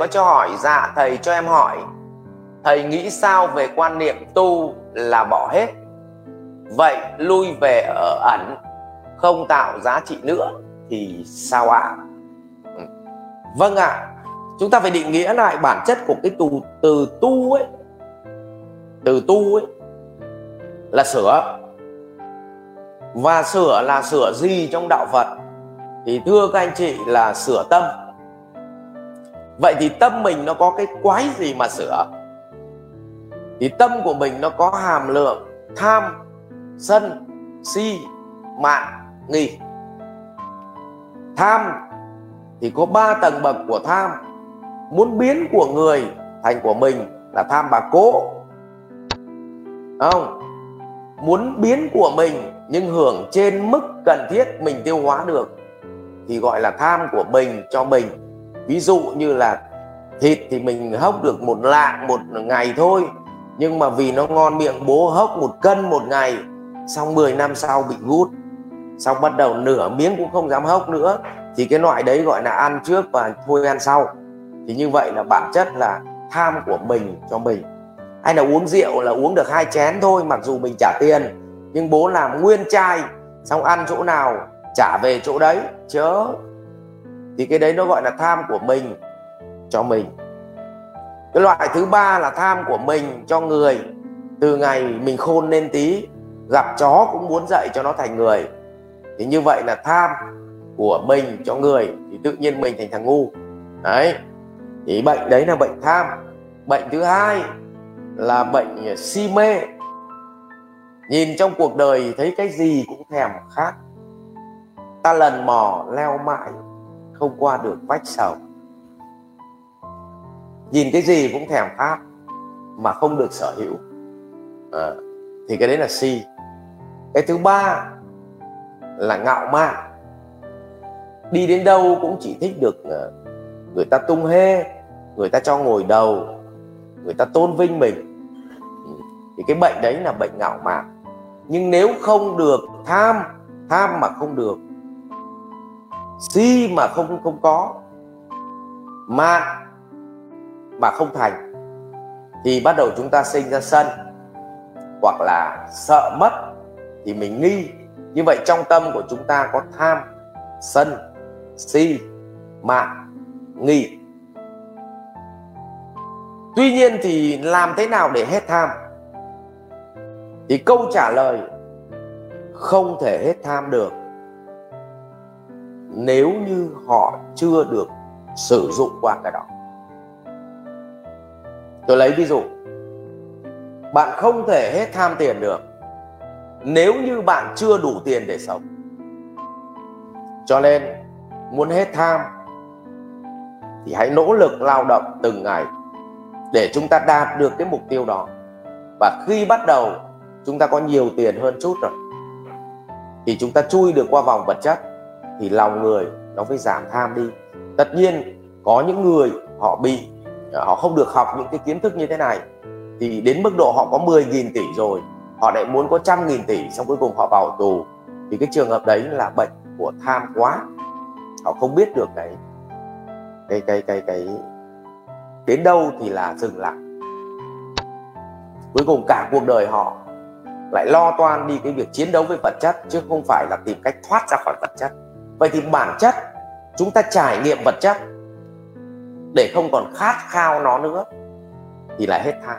có cho hỏi? Dạ thầy cho em hỏi. Thầy nghĩ sao về quan niệm tu là bỏ hết? Vậy lui về ở ẩn không tạo giá trị nữa thì sao ạ? À? vâng ạ. À, chúng ta phải định nghĩa lại bản chất của cái từ từ tu ấy. Từ tu ấy là sửa. Và sửa là sửa gì trong đạo Phật? Thì thưa các anh chị là sửa tâm vậy thì tâm mình nó có cái quái gì mà sửa? Thì tâm của mình nó có hàm lượng tham, sân, si, mạn, nghi. Tham thì có ba tầng bậc của tham. Muốn biến của người thành của mình là tham bà cố. Không? Muốn biến của mình nhưng hưởng trên mức cần thiết mình tiêu hóa được thì gọi là tham của mình cho mình ví dụ như là thịt thì mình hốc được một lạng một ngày thôi, nhưng mà vì nó ngon miệng, bố hốc một cân một ngày xong 10 năm sau bị gút xong bắt đầu nửa miếng cũng không dám hốc nữa, thì cái loại đấy gọi là ăn trước và thôi ăn sau. Thì như vậy là bản chất là tham của mình cho mình. Hay là uống rượu là uống được hai chén thôi, mặc dù mình trả tiền, nhưng bố làm nguyên chai, xong ăn chỗ nào trả về chỗ đấy, chớ thì cái đấy nó gọi là tham của mình, cho mình. Cái loại thứ ba là tham của mình cho người. Từ ngày mình khôn lên tí, gặp chó cũng muốn dạy cho nó thành người. Thì như vậy là tham của mình cho người, thì tự nhiên mình thành thằng ngu. Đấy. Thì bệnh đấy là bệnh tham. Bệnh thứ hai là bệnh si mê. Nhìn trong cuộc đời thấy cái gì cũng thèm khát. Ta lần mò leo mãi không qua được vách sầu. Nhìn cái gì cũng thèm khát mà không được sở hữu. À, thì cái đấy là si. Cái thứ ba là ngạo mạn. Đi đến đâu cũng chỉ thích được ờ, người ta tung hê người ta cho ngồi đầu người ta tôn vinh mình. Ừ, thì cái bệnh đấy là bệnh ngạo mạn. Nhưng nếu không được tham tham mà không được si mà không không có mạn mà không thành thì bắt đầu chúng ta sinh ra sân hoặc là sợ mất thì mình nghi. Như vậy trong tâm của chúng ta có tham sân si mạng, nghi. Tuy nhiên thì làm thế nào để hết tham? Thì câu trả lời không thể hết tham được nếu như họ chưa được sử dụng qua cái đó. Tôi lấy ví dụ. Bạn không thể hết tham tiền được nếu như bạn chưa đủ tiền để sống. Cho nên, muốn hết tham thì hãy nỗ lực lao động từng ngày để chúng ta đạt được cái mục tiêu đó. Và khi bắt đầu, chúng ta có nhiều tiền hơn chút rồi, thì chúng ta chui được qua vòng vật chất thì lòng người nó phải giảm tham đi. Tất nhiên, có những người họ bị, họ không được học những cái kiến thức như thế này, thì đến mức độ họ có 10.000 tỷ rồi, họ lại muốn có trăm nghìn tỷ, xong cuối cùng họ vào tù, thì cái trường hợp đấy là bệnh của tham quá. Họ không biết được cái cái cái cái cái, đến đâu thì là dừng lại. Cuối cùng cả cuộc đời họ lại lo toan đi cái việc chiến đấu với vật chất, chứ không phải là tìm cách thoát ra khỏi vật chất vậy thì bản chất, chúng ta trải nghiệm vật chất để không còn khát khao nó nữa thì lại hết tham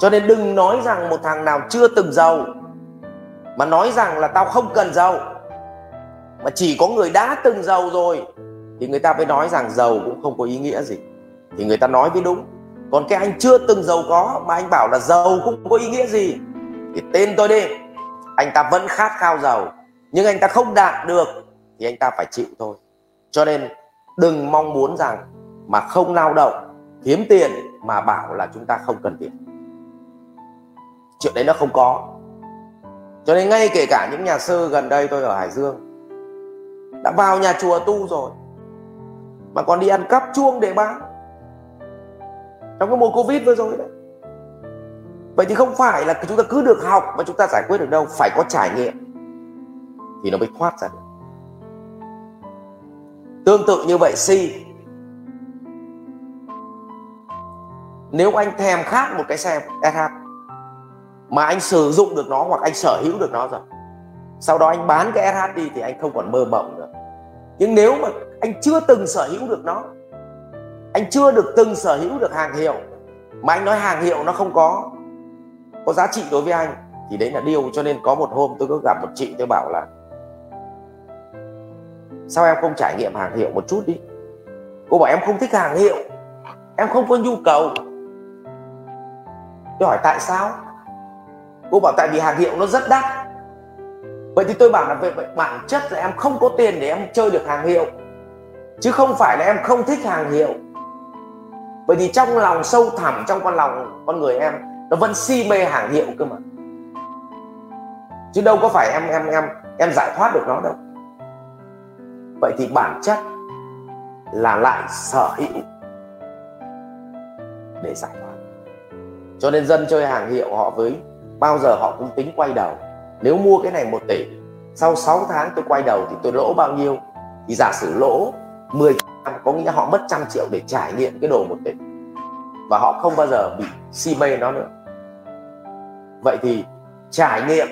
cho nên đừng nói rằng một thằng nào chưa từng giàu, mà nói rằng là tao không cần giàu, mà chỉ có người đã từng giàu rồi, thì người ta mới nói rằng giàu cũng không có ý nghĩa gì. Thì người ta nói mới đúng, còn cái anh chưa từng giàu có mà anh bảo là giàu cũng không có ý nghĩa gì, thì tên tôi đi, anh ta vẫn khát khao giàu, nhưng anh ta không đạt được thì anh ta phải chịu thôi. Cho nên đừng mong muốn rằng mà không lao động, kiếm tiền mà bảo là chúng ta không cần tiền. Chuyện đấy nó không có. Cho nên ngay kể cả những nhà sư gần đây tôi ở hải dương, đã vào nhà chùa tu rồi, mà còn đi ăn cắp chuông để bán. Trong cái mùa covid vừa rồi đấy. Vậy thì không phải là chúng ta cứ được học mà chúng ta giải quyết được đâu, phải có trải nghiệm thì nó mới thoát ra được tương tự như vậy, si. Nếu anh thèm khát một cái xe SH mà anh sử dụng được nó hoặc anh sở hữu được nó rồi, sau đó anh bán cái SH đi thì anh không còn mơ mộng nữa. Nhưng nếu mà anh chưa từng sở hữu được nó, anh chưa được từng sở hữu được hàng hiệu, mà anh nói hàng hiệu nó không có có giá trị đối với anh, thì đấy là điều cho nên có một hôm tôi có gặp một chị tôi bảo là sao em không trải nghiệm hàng hiệu một chút đi? Cô bảo em không thích hàng hiệu. Em không có nhu cầu. Tôi hỏi tại sao? Cô bảo tại vì hàng hiệu nó rất đắt. Vậy thì tôi bảo là về bản chất là em không có tiền để em chơi được hàng hiệu. Chứ không phải là em không thích hàng hiệu. Bởi vì trong lòng sâu thẳm, trong con lòng, con người em, nó vẫn si mê hàng hiệu cơ mà. Chứ đâu có phải em em em em giải thoát được nó đâu vậy thì bản chất là lại sở hữu để giải thoát cho nên dân chơi hàng hiệu họ với bao giờ họ cũng tính quay đầu. Nếu mua cái này một tỷ, sau 6 tháng tôi quay đầu thì tôi lỗ bao nhiêu? Thì giả sử lỗ 10 có nghĩa họ mất trăm triệu để trải nghiệm cái đồ một tỷ. Và họ không bao giờ bị si mê nó nữa. Vậy thì trải nghiệm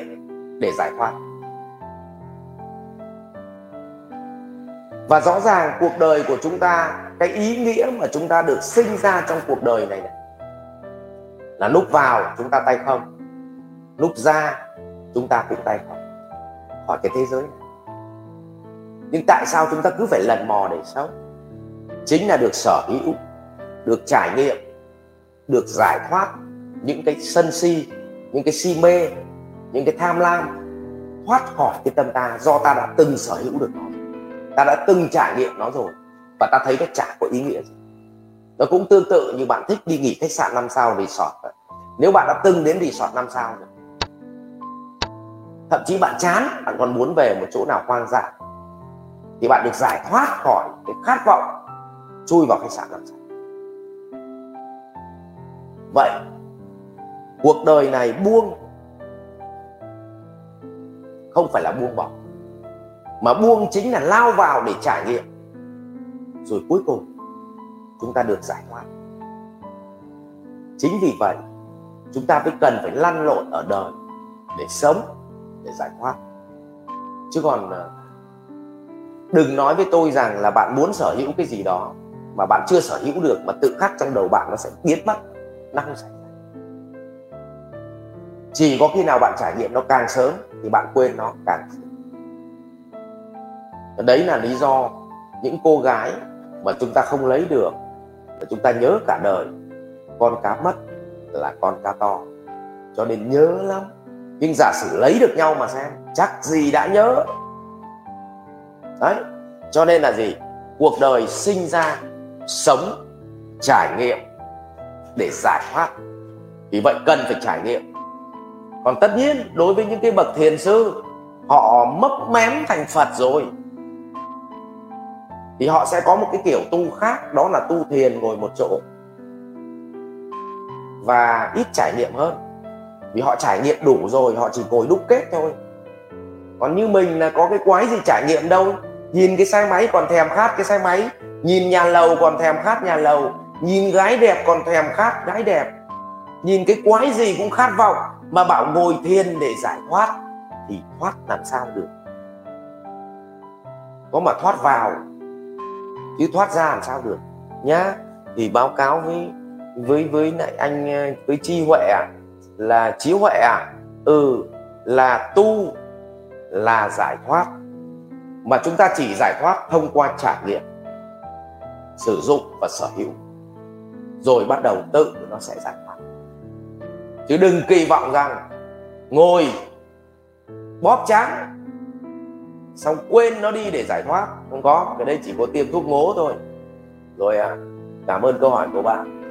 để giải thoát. Và rõ ràng cuộc đời của chúng ta cái ý nghĩa mà chúng ta được sinh ra trong cuộc đời này, này là lúc vào chúng ta tay không lúc ra chúng ta cũng tay không. Khỏi cái thế giới này. Nhưng tại sao chúng ta cứ phải lần mò để sống? Chính là được sở hữu được trải nghiệm được giải thoát những cái sân si những cái si mê những cái tham lam thoát khỏi cái tâm ta do ta đã từng sở hữu được nó ta đã từng trải nghiệm nó rồi, và ta thấy nó chả có ý nghĩa gì. Nó cũng tương tự như bạn thích đi nghỉ khách sạn 5 sao resort vậy. nếu bạn đã từng đến resort 5 sao rồi, thậm chí bạn chán, bạn còn muốn về một chỗ nào hoang dã, thì bạn được giải thoát khỏi cái khát vọng chui vào khách sạn 5 sao. Vậy, cuộc đời này buông không phải là buông bỏ mà buông chính là lao vào để trải nghiệm. Rồi cuối cùng, chúng ta được giải thoát. Chính vì vậy, chúng ta mới cần phải lăn lộn ở đời để sống, để giải thoát. Chứ còn ờ, đừng nói với tôi rằng là bạn muốn sở hữu cái gì đó mà bạn chưa sở hữu được mà tự khắc trong đầu bạn nó sẽ biến mất, nó không xảy ra. Chỉ có khi nào bạn trải nghiệm nó càng sớm thì bạn quên nó càng sớm đấy là lý do những cô gái mà chúng ta không lấy được chúng ta nhớ cả đời, con cá mất là con cá to. Cho nên nhớ lắm. Nhưng giả sử lấy được nhau mà xem, chắc gì đã nhớ. Đấy, cho nên là gì? Cuộc đời sinh ra, sống, trải nghiệm để giải thoát. Vì vậy cần phải trải nghiệm. Còn tất nhiên, đối với những cái bậc thiền sư, họ mấp mém thành phật rồi thì họ sẽ có một cái kiểu tu khác, đó là tu thiền ngồi một chỗ. Và ít trải nghiệm hơn. Vì họ trải nghiệm đủ rồi, họ chỉ ngồi đúc kết thôi. Còn như mình là có cái quái gì trải nghiệm đâu. Nhìn cái xe máy còn thèm khát cái xe máy. Nhìn nhà lầu còn thèm khát nhà lầu. Nhìn gái đẹp còn thèm khát gái đẹp. Nhìn cái quái gì cũng khát vọng. Mà bảo ngồi thiền để giải thoát, thì thoát làm sao được? Có mà thoát vào chứ thoát ra làm sao được. Nhá, thì báo cáo với với với lại anh ờ, với chi huệ à là trí huệ à ừ là tu, là giải thoát. Mà chúng ta chỉ giải thoát thông qua trải nghiệm, sử dụng và sở hữu. Rồi bắt đầu tự nó sẽ giải thoát. Chứ đừng kỳ vọng rằng ngồi, bóp trắng xong quên nó đi để giải thoát. Không có, cái đấy chỉ có tiêm thuốc ngố thôi. Rồi à cảm ơn câu hỏi của bạn.